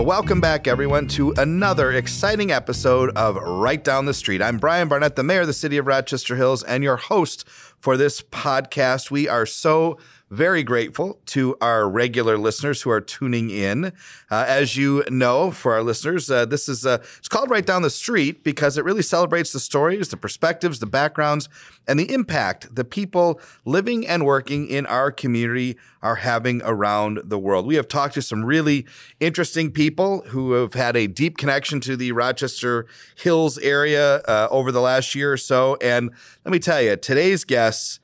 Well, welcome back, everyone, to another exciting episode of Right Down the Street. I'm Brian Barnett, the mayor of the city of Rochester Hills, and your host for this podcast. We are so very grateful to our regular listeners who are tuning in. Uh, as you know, for our listeners, uh, this is uh, it's called Right Down the Street because it really celebrates the stories, the perspectives, the backgrounds, and the impact the people living and working in our community are having around the world. We have talked to some really interesting people who have had a deep connection to the Rochester Hills area uh, over the last year or so, and let me tell you, today's guests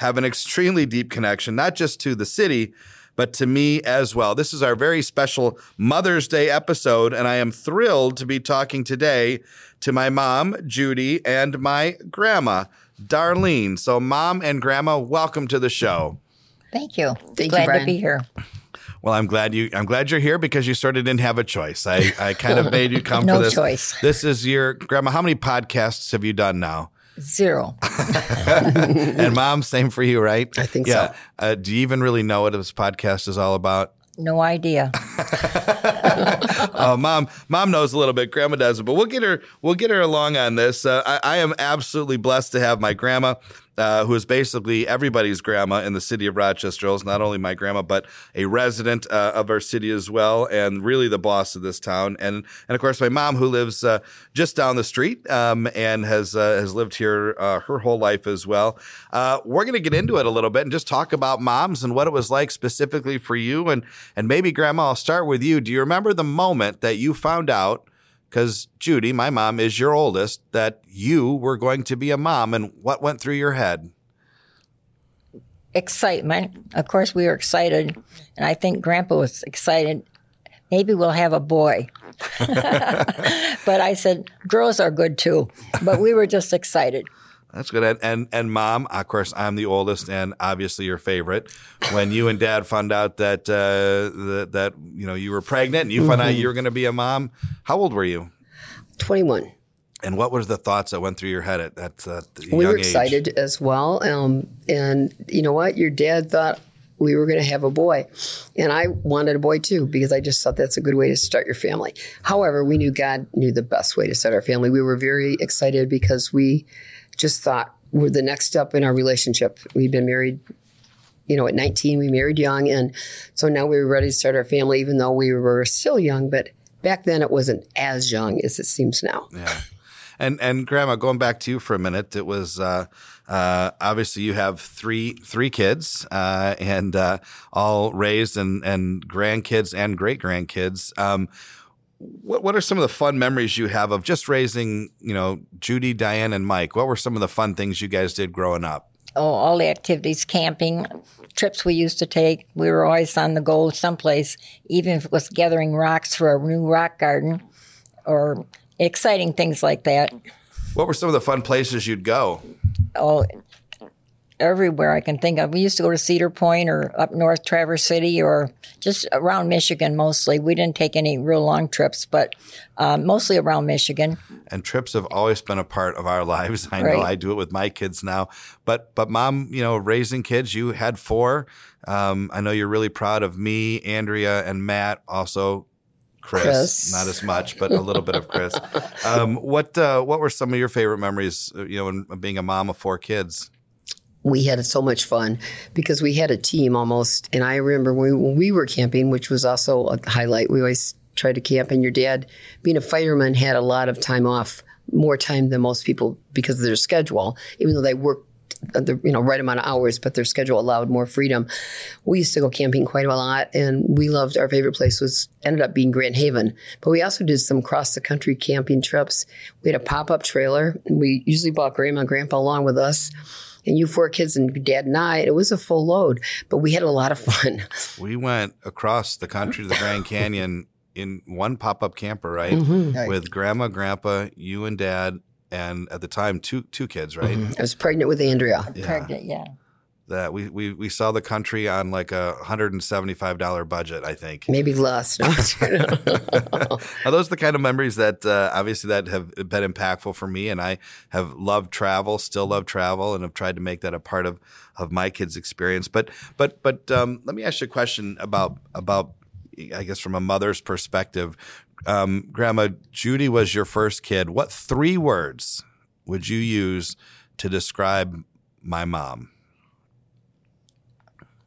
have an extremely deep connection, not just to the city, but to me as well. This is our very special Mother's Day episode, and I am thrilled to be talking today to my mom, Judy, and my grandma, Darlene. So, mom and grandma, welcome to the show. Thank you. Thank Glad you, Brian. to be here. Well, I'm glad you. I'm glad you're here because you sort of didn't have a choice. I, I kind of made you come No for this. choice. This is your grandma. How many podcasts have you done now? Zero. and mom, same for you, right? I think yeah. so. Uh, do you even really know what this podcast is all about? No idea. oh, mom, mom knows a little bit. Grandma doesn't, but we'll get her. We'll get her along on this. Uh, I, I am absolutely blessed to have my grandma, uh, who is basically everybody's grandma in the city of Rochester Hills. Not only my grandma, but a resident uh, of our city as well, and really the boss of this town. And and of course, my mom, who lives uh, just down the street um, and has uh, has lived here her whole life as well. We're going to get into it a little bit and just talk about moms and what it was like specifically for you. And and maybe, Grandma, I'll start with you. Do you remember the moment that you found out? Because Judy, my mom, is your oldest, that you were going to be a mom, and what went through your head? Excitement. Of course, we were excited, and I think Grandpa was excited. Maybe we'll have a boy. but I said, girls are good too. But we were just excited. That's good. And, and and mom, of course, I'm the oldest, and obviously your favorite. When you and dad found out that uh, that, that you know you were pregnant, and you found out you were going to be a mom, how old were you? 21. And what were the thoughts that went through your head at that uh, young We were age? excited as well. Um, and you know what? Your dad thought we were going to have a boy. And I wanted a boy too because I just thought that's a good way to start your family. However, we knew God knew the best way to start our family. We were very excited because we just thought we're the next step in our relationship. We'd been married, you know, at 19, we married young. And so now we were ready to start our family, even though we were still young. But back then it wasn't as young as it seems now. Yeah. And and grandma, going back to you for a minute, it was uh, uh, obviously you have three three kids uh, and uh, all raised and and grandkids and great grandkids. Um, what what are some of the fun memories you have of just raising you know Judy, Diane, and Mike? What were some of the fun things you guys did growing up? Oh, all the activities, camping, trips we used to take. We were always on the go someplace, even if it was gathering rocks for a new rock garden or exciting things like that. What were some of the fun places you'd go? oh, everywhere I can think of. We used to go to Cedar Point or up north Traverse City or just around Michigan mostly. We didn't take any real long trips, but um, mostly around Michigan. and trips have always been a part of our lives. I know Right. I do it with my kids now, but but mom, you know, raising kids, you had four. Um, I know you're really proud of me, Andrea, and Matt. Also, Chris, Chris. not as much, but a little bit of Chris. Um, what uh, what were some of your favorite memories? uh, You know, in being a mom of four kids. we had so much fun because we had a team almost. And I remember when we, when we were camping, which was also a highlight. We always tried to camp, and your dad, being a fireman, had a lot of time off, more time than most people because of their schedule. Even though they worked Uh, the you know right amount of hours, but their schedule allowed more freedom. We used to go camping quite a lot, and we loved our favorite place was ended up being Grand Haven. But we also did some cross the country camping trips. We had a pop up trailer, and we usually brought grandma and grandpa along with us and you four kids and dad and I, it was a full load, but we had a lot of fun. We went across the country to the Grand Canyon in one pop up camper, right? Mm-hmm. With grandma, grandpa, you and dad, and at the time two two kids, right? I was pregnant with Andrea. Pregnant, yeah. That we, we we saw the country on like a hundred and seventy five dollar budget, I think. Maybe less. No. Are those the kind of memories that uh, obviously that have been impactful for me? And I have loved travel, still love travel, and have tried to make that a part of of my kids' experience. But but but um, let me ask you a question about about I guess from a mother's perspective, um, Grandma Judy was your first kid. What three words would you use to describe my mom?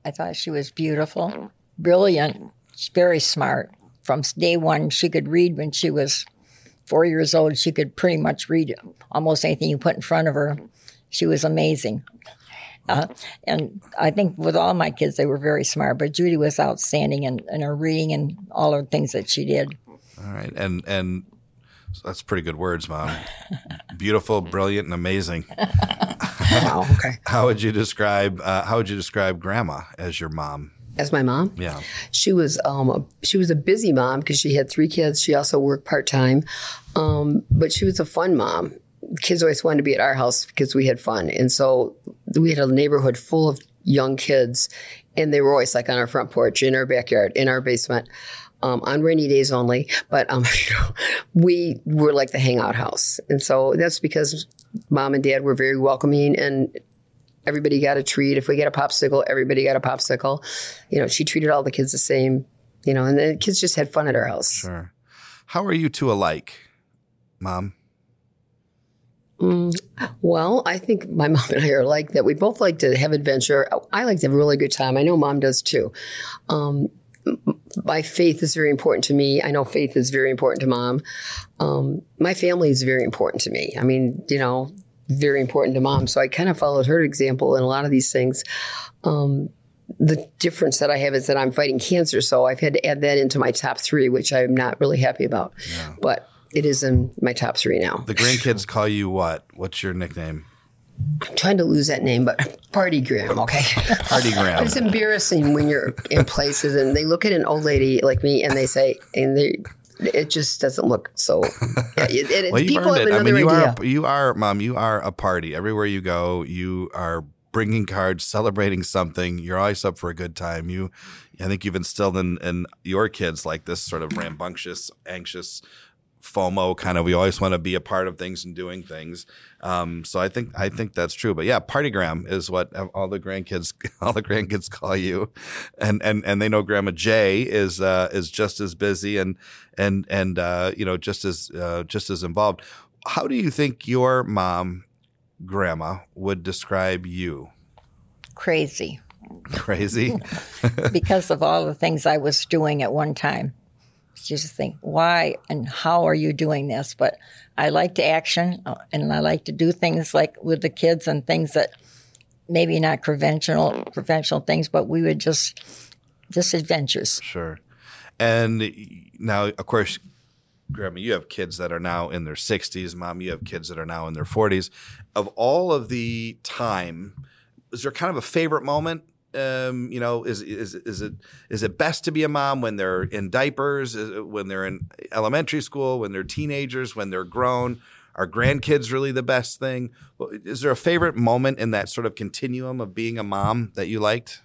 I thought she was beautiful, brilliant, very smart. From day one, she could read when she was four years old. She could pretty much read almost anything you put in front of her. She was amazing. Uh, and I think with all my kids, they were very smart, but Judy was outstanding in, in her reading and all the things that she did. All right. And, and that's pretty good words, Mom. Beautiful, brilliant, and amazing. wow. Okay. How would you describe, uh, how would you describe grandma as your mom? as my mom. Yeah, she was um, a, she was a busy mom because she had three kids. She also worked part time, um, but she was a fun mom kids always wanted to be at our house because we had fun. And so we had a neighborhood full of young kids, and they were always like on our front porch, in our backyard, in our basement. Um, on rainy days only, but um, we were like the hangout house, and so that's because mom and dad were very welcoming, and everybody got a treat. If we get a popsicle, everybody got a popsicle. You know, she treated all the kids the same. You know, and the kids just had fun at our house. Sure. How are you two alike, mom? Mm, well, I think my mom and I are like that. We both like to have adventure. I like to have a really good time. I know mom does too. Um, my faith is very important to me. I know faith is very important to mom. Um, my family is very important to me. I mean, you know, very important to mom. So I kind of followed her example in a lot of these things. Um, the difference that I have is that I'm fighting cancer, so I've had to add that into my top three, which I'm not really happy about. Yeah. But it is in my top three now. The grandkids call you what? What's your nickname? I'm trying to lose that name, but Party Gram, okay? Party Gram. it's embarrassing when you're in places and they look at an old lady like me and they say, and they, it just doesn't look so. It, it, well, you earned it. I mean, you idea. are, you are, mom, you are a party. Everywhere you go, you are bringing cards, celebrating something. You're always up for a good time. You, I think you've instilled in, in your kids like this sort of rambunctious, anxious FOMO kind of we always want to be a part of things and doing things. Um, so I think I think that's true. But yeah, partygram is what all the grandkids all the grandkids call you, and and and they know Grandma Jay is uh, is just as busy and and and uh, you know just as uh, just as involved. How do you think your mom, Grandma, would describe you? Crazy. Crazy. because of all the things I was doing at one time you just think, why and how are you doing this? But I like to action uh, and I like to do things like with the kids and things that maybe not conventional, conventional things, but we would just, just adventures. Sure. And now, of course, Grandma, you have kids that are now in their 60s. Mom, you have kids that are now in their 40s. Of all of the time, is there kind of a favorite moment um, you know, is is is it is it best to be a mom when they're in diapers, when they're in elementary school, when they're teenagers, when they're grown? Are grandkids really the best thing? Is there a favorite moment in that sort of continuum of being a mom that you liked?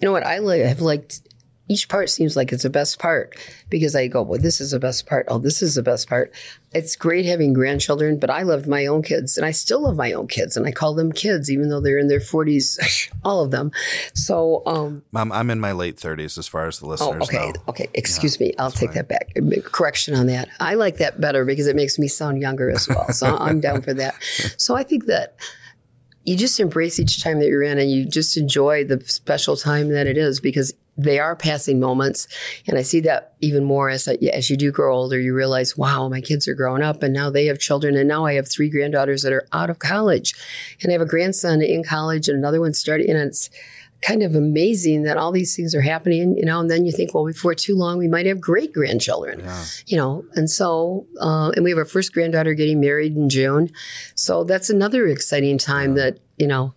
You know what I have liked each part seems like it's the best part because I go, well, this is the best part. Oh, this is the best part. It's great having grandchildren, but I loved my own kids and I still love my own kids and I call them kids, even though they're in their 40s, all of them. So, um, Mom, I'm in my late 30s as far as the listeners oh, okay. Know. Okay. Excuse yeah, me. I'll take fine. that back. Correction on that. I like that better because it makes me sound younger as well. So I'm down for that. So I think that you just embrace each time that you're in and you just enjoy the special time that it is because they are passing moments. And I see that even more as, as you do grow older, you realize, wow, my kids are growing up and now they have children. And now I have three granddaughters that are out of college and I have a grandson in college and another one starting. And it's kind of amazing that all these things are happening, you know, and then you think, well, before too long, we might have great grandchildren, yeah. you know, and so, uh, and we have our first granddaughter getting married in June. So that's another exciting time yeah. that, you know,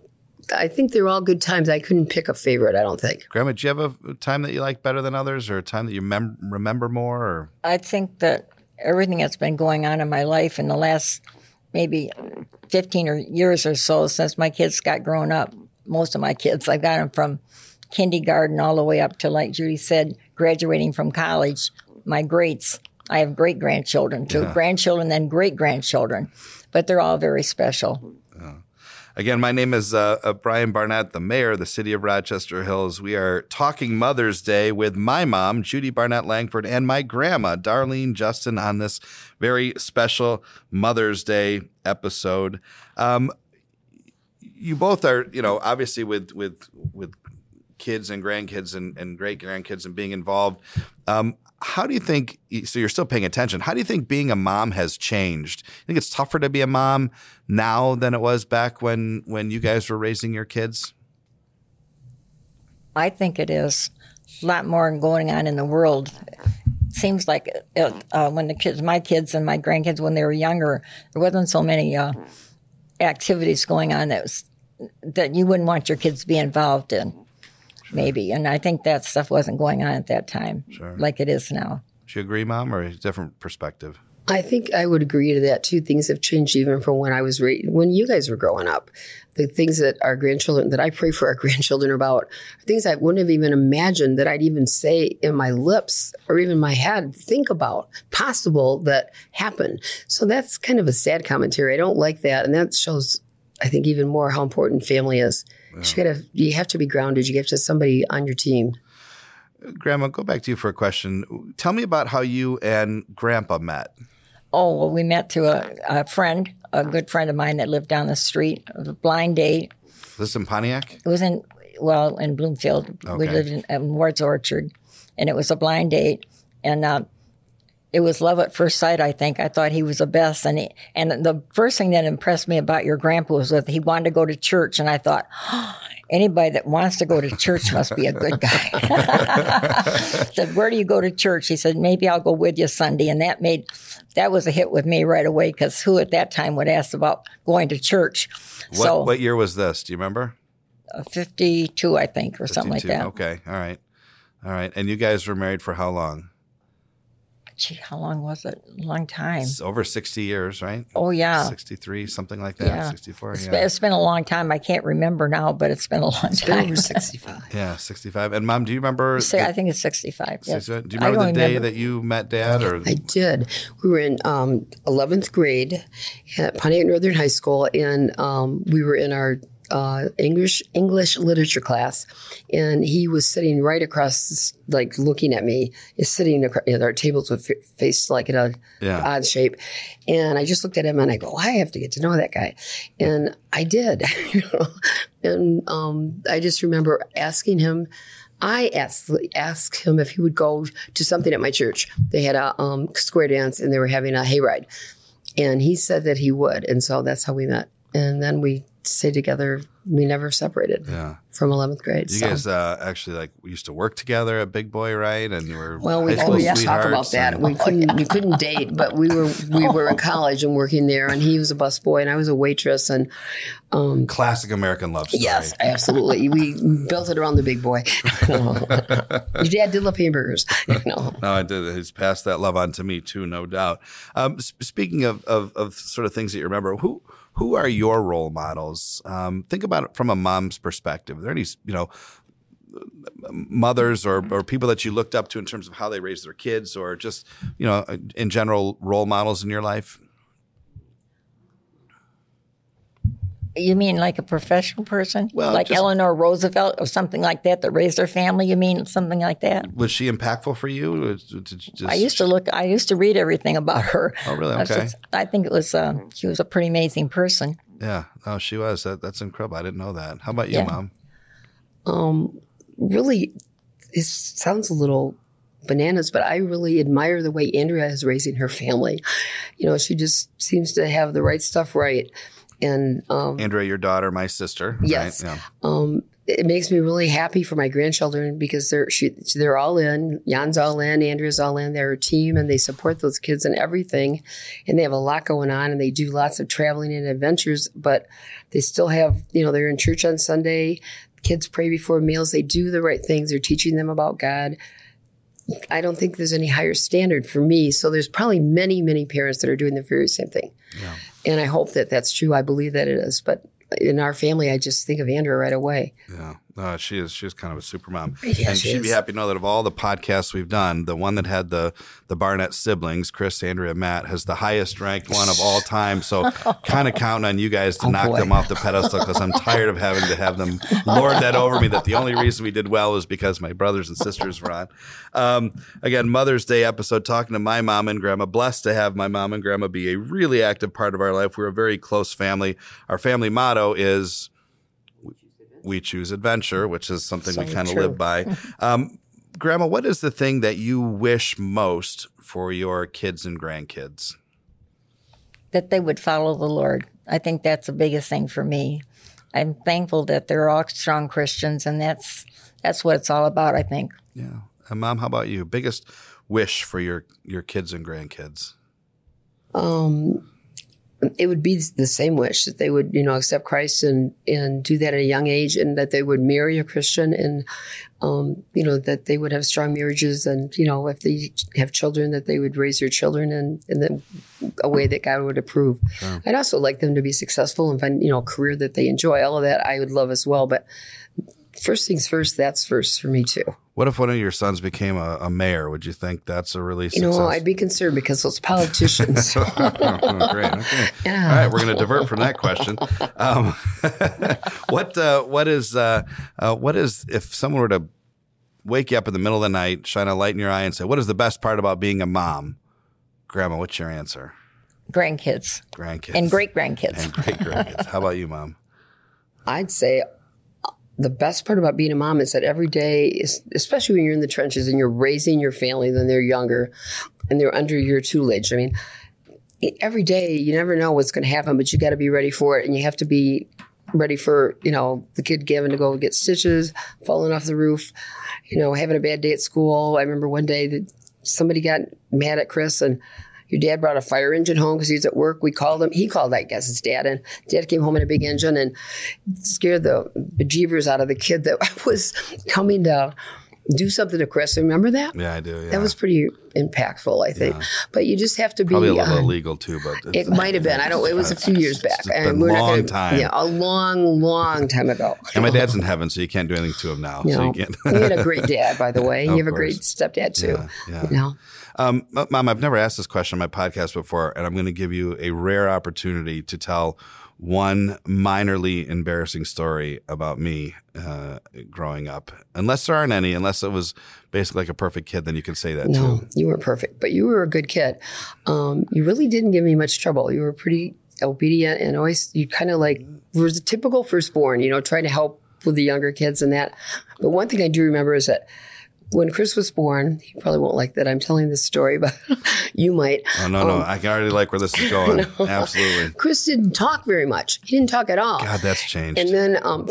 I think they're all good times. I couldn't pick a favorite. I don't think. Grandma, do you have a time that you like better than others, or a time that you mem- remember more? Or I think that everything that's been going on in my life in the last maybe fifteen or years or so since my kids got grown up. Most of my kids, I got them from kindergarten all the way up to, like Judy said, graduating from college. My greats. I have great grandchildren, two yeah. grandchildren, then great grandchildren, but they're all very special. Again, my name is uh, uh, Brian Barnett, the mayor of the city of Rochester Hills. We are talking Mother's Day with my mom, Judy Barnett Langford, and my grandma, Darlene Justin, on this very special Mother's Day episode. Um, you both are, you know, obviously with with with kids and grandkids and, and great grandkids and being involved. Um, how do you think? So you're still paying attention. How do you think being a mom has changed? I think it's tougher to be a mom now than it was back when when you guys were raising your kids. I think it is a lot more going on in the world. Seems like uh, uh, when the kids, my kids and my grandkids, when they were younger, there wasn't so many uh, activities going on that was that you wouldn't want your kids to be involved in maybe. And I think that stuff wasn't going on at that time Sure. like it is now. Do you agree, mom, or a different perspective? I think I would agree to that too. Things have changed even from when I was ra- when you guys were growing up. The things that our grandchildren that I pray for our grandchildren about are things I wouldn't have even imagined that I'd even say in my lips or even my head think about possible that happen. So that's kind of a sad commentary. I don't like that, and that shows I think even more how important family is. You gotta you have to be grounded. You have to have somebody on your team. Grandma, go back to you for a question. Tell me about how you and Grandpa met. Oh, well, we met through a, a friend, a good friend of mine that lived down the street. It a blind date. Is this in Pontiac? It was in, well, in Bloomfield. We lived in, in Ward's Orchard, and it was a blind date. And uh, it was love at first sight, I think. I thought he was the best. And, he, and the first thing that impressed me about your grandpa was that he wanted to go to church. And I thought, anybody that wants to go to church must be a good guy. said, where do you go to church? He said, maybe I'll go with you Sunday. And that made, that was a hit with me right away because who at that time would ask about going to church? What, so what year was this? Do you remember? uh, 52, I think, or something like that. Okay. All right. All right. And you guys were married for how long? Gee, how long was it? A long time. It's over 60 years, right? Oh, yeah. 63, something like that. Yeah. 64. It's, yeah. been, it's been a long time. I can't remember now, but it's been a long Been time. over sixty five. yeah, 65. And mom, do you remember? Say, the- I think it's 65. yes. do you remember the day remember. that you met dad or I did. We were in um, 11th grade at Pontiac Northern High School, and um, we were in our uh, English English literature class, and he was sitting right across, like looking at me. Is sitting across, you know, our tables would f- face like in a Yeah. odd shape, and I just looked at him and I go, I have to get to know that guy, and I did, you know, and um, I just remember asking him. I asked asked him if he would go to something at my church. They had a um, square dance and they were having a hayride, and he said that he would, and so that's how we met. And then we stayed together. We never separated Yeah. from eleventh grade. You so. guys uh, actually like we used to work together at Big Boy, right? And you were Well, we high school couldn't talk about that. and- We couldn't. We couldn't date, but we were we were in college and working there, and he was a busboy and I was a waitress. And classic American love story. yes, absolutely, we built it around the big boy. Your dad did love hamburgers. You know. No, I did. He's passed that love on to me too, no doubt. Um, s- speaking of, of of sort of things that you remember, who who are your role models? Um, think about it from a mom's perspective. Are there any you know mothers or, or people that you looked up to in terms of how they raised their kids, or just you know in general role models in your life? You mean like a professional person? Well, like just- Eleanor Roosevelt or something like that that raised her family? You mean something like that? Was she impactful for you? Or did you just- I used to look, I used to read everything about her. Oh, really? I Okay. just- I think it was, uh, she was a pretty amazing person. Yeah. Oh, she was. That, that's incredible. I didn't know that. How about you, Yeah. mom? Um, really, it sounds a little bananas, but I really admire the way Andrea is raising her family. You know, she just seems to have the right stuff right. And um, Andrea, your daughter, my sister. right? Yes. Yeah. um, it makes me really happy for my grandchildren because they're she, they're all in. Jan's all in. Andrea's all in. They're a team and they support those kids and everything. And they have a lot going on and they do lots of traveling and adventures. But they still have you know they're in church on Sunday. Kids pray before meals. They do the right things. They're teaching them about God. I don't think there's any higher standard for me. So there's probably many, many parents that are doing the very same thing. And I hope that that's true. I believe that it is. But in our family, I just think of Andrea right away. Yeah. Uh, she is she's kind of a super mom, Yeah, and she she'd be happy to know that of all the podcasts we've done, the one that had the the Barnett siblings, Chris, Andrea, Matt, has the highest ranked one of all time. So, kind of counting on you guys to knock Oh, boy. them off the pedestal because I'm tired of having to have them lord that over me. That the only reason we did well is because my brothers and sisters were on. Um, again, Mother's Day episode talking to my mom and grandma. Blessed to have my mom and grandma be a really active part of our life. We're a very close family. Our family motto is we choose adventure, which is something we kind of live by. Um, Grandma, what is the thing that you wish most for your kids and grandkids? that they would follow the Lord. I think that's the biggest thing for me. I'm thankful that they're all strong Christians, and that's that's what it's all about. I think. Yeah. And Mom, how about you? Biggest wish for your your kids and grandkids? Um, it would be the same wish that they would, you know, accept Christ and and do that at a young age, and that they would marry a Christian, and um, you know, that they would have strong marriages, and you know, if they have children, that they would raise their children in in the, a way that God would approve. I'd also like them to be successful and find, you know, a career that they enjoy. All of that I would love as well, but. First things first, that's first for me too. What if one of your sons became a, a mayor? Would you think that's a really You success? know, I'd be concerned because those politicians. Great. Okay. Yeah. All right, we're going to divert from that question. Um, what uh, what is uh, uh, what is if someone were to wake you up in the middle of the night, shine a light in your eye, and say, "What is the best part about being a mom?" Grandma, what's your answer? Grandkids Grandkids and great grandkids. and great grandkids. How about you, Mom? I'd say the best part about being a mom is that every day, is, especially when you're in the trenches and you're raising your family, then they're younger and they're under your tutelage. I mean, every day you never know what's going to happen, but you got to be ready for it, and you have to be ready for you know the kid having to go get stitches, falling off the roof, you know, having a bad day at school. I remember one day that somebody got mad at Chris and. Your dad brought a fire engine home because he was at work. We called him. He called, I guess, his dad. And dad came home in a big engine and scared the bejeebers out of the kid that was coming to do something to Chris. Remember that? Yeah, I do. Yeah. That was pretty impactful, I think. But you just have to be. probably a little uh, illegal too, but it might have been. I don't. It was a few years back, It's been a not long gonna- time. Yeah, a long, long time ago. And my dad's in heaven, so you can't do anything to him now. You So you had a great dad, by the way. You have a great stepdad too. Yeah, yeah. You know, Um, Mom, I've never asked this question on my podcast before, and I'm going to give you a rare opportunity to tell one minorly embarrassing story about me uh, growing up. Unless there aren't any, unless it was basically like a perfect kid, then you can say that too. no, too. you weren't perfect, but you were a good kid. Um, you really didn't give me much trouble. You were pretty obedient and always. You kind of like was a typical firstborn. You know, trying to help with the younger kids and that. But one thing I do remember is that. When Chris was born, he probably won't like that I'm telling this story, but you might. Oh no, no, I can already like where this is going. Absolutely. Chris didn't talk very much. He didn't talk at all. God, that's changed. And then, um,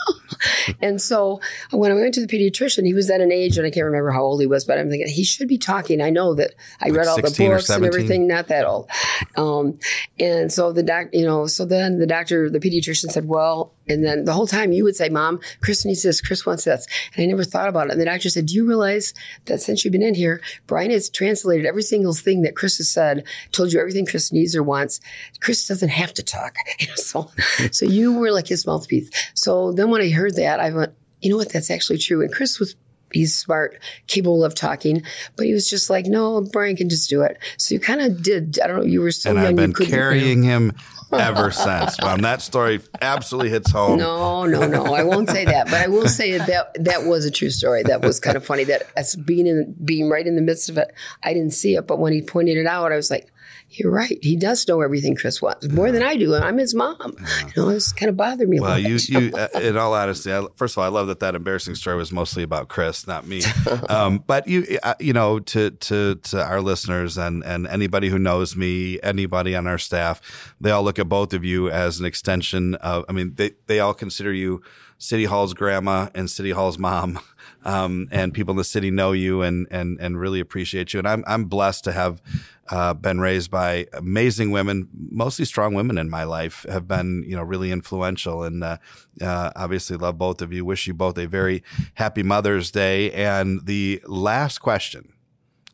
and so when I went to the pediatrician, he was at an age, and I can't remember how old he was, but I'm thinking he should be talking. I know that I read all the books and everything, not that old. Um, and so the doc, you know, so then the doctor, the pediatrician said, well, and then the whole time you would say, Mom, Chris needs this, Chris wants this. And I never thought about it. And the doctor said, Do you realize that since you've been in here, Brian has translated every single thing that Chris has said, told you everything Chris needs or wants. Chris doesn't have to talk. So, so you were like his mouthpiece. So then when I heard that, I went, you know what? That's actually true. And Chris was he's smart, capable of talking, but he was just like, no, Brian can just do it. So you kind of did. I don't know. You were so and young. I've been carrying him ever since. Mom, that story absolutely hits home. No, no, no. I won't say that, but I will say that that was a true story. That was kind of funny. That as being in being right in the midst of it, I didn't see it, but when he pointed it out, I was like, "You're right. He does know everything Chris wants more than I do. and I'm his mom." You know, it's kind of bothered me. a Well, little you, bit. you, uh, in all honesty, I, first of all, I love that that embarrassing story was mostly about Chris, not me. Um, but you, uh, you know, to to to our listeners and and anybody who knows me, anybody on our staff, they all look at both of you as an extension of. I mean, they they all consider you City Hall's grandma and City Hall's mom. Um, and people in the city know you and and and really appreciate you. And I'm I'm blessed to have uh, been raised by amazing women, mostly strong women in my life. Have been you know really influential, and uh, uh, obviously love both of you. Wish you both a very happy Mother's Day. And the last question.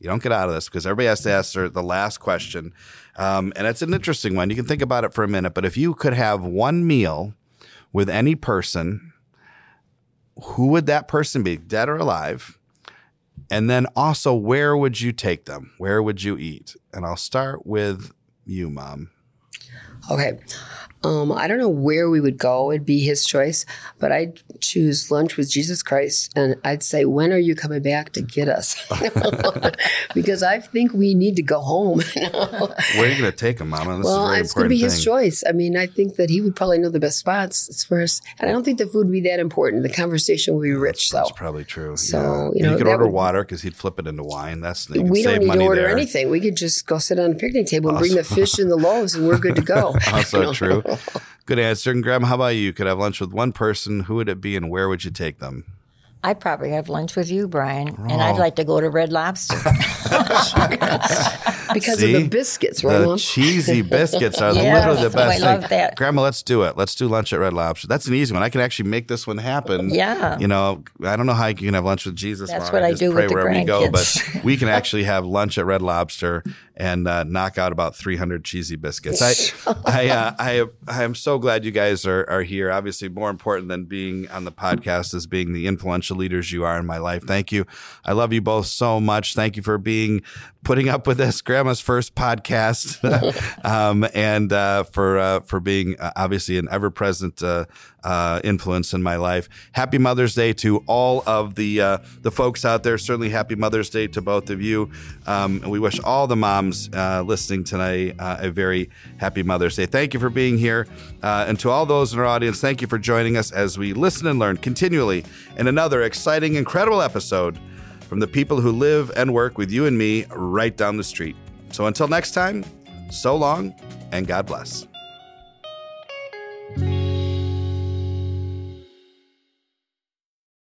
You don't get out of this because everybody has to answer the last question. Um, and it's an interesting one. You can think about it for a minute. But if you could have one meal with any person who would that person be, dead or alive? And then also, where would you take them? Where would you eat? And I'll start with you, mom. Okay. Um, I don't know where we would go. It'd be his choice, but I'd choose lunch with Jesus Christ, and I'd say, "When are you coming back to get us?" because I think we need to go home. Where are you going to take him, Mama? This well, it's going to be thing. his choice. I mean, I think that he would probably know the best spots far as, and I don't think the food would be that important. The conversation would be rich, That's though. That's probably true. So, yeah. you know, you could order would- water because he'd flip it into wine. That's We don't need to order there. anything. We could just go sit on a picnic table and bring the fish and the loaves, and we're good to go. Also true. Good answer. And Gram, how about you? You could have lunch with one person. Who would it be, and where would you take them? I'd probably have lunch with you, Brian, and Oh. I'd like to go to Red Lobster. because See? of the biscuits, right, The cheesy biscuits are Yes, literally the I best love thing. that. Grandma, let's do it. Let's do lunch at Red Lobster. That's an easy one. I can actually make this one happen. Yeah. You know, I don't know how you can have lunch with Jesus. That's Mom. what I just do pray with the wherever you go, grandkids. but we can actually have lunch at Red Lobster and uh, knock out about 300 cheesy biscuits. I, I, uh, I, I am so glad you guys are, are here. Obviously, more important than being on the podcast is being the influential leaders you are in my life. Thank you. I love you both so much. Thank you for being putting up with this, Grandma's first podcast, um, and uh, for uh, for being uh, obviously an ever present uh, uh, influence in my life. Happy Mother's Day to all of the uh, the folks out there. Certainly, Happy Mother's Day to both of you. Um, and we wish all the moms listening tonight a very happy Mother's Day. Thank you for being here, and to all those in our audience, thank you for joining us as we listen and learn continually in another exciting, incredible episode from the people who live and work with you and me right down the street. So until next time, so long and God bless.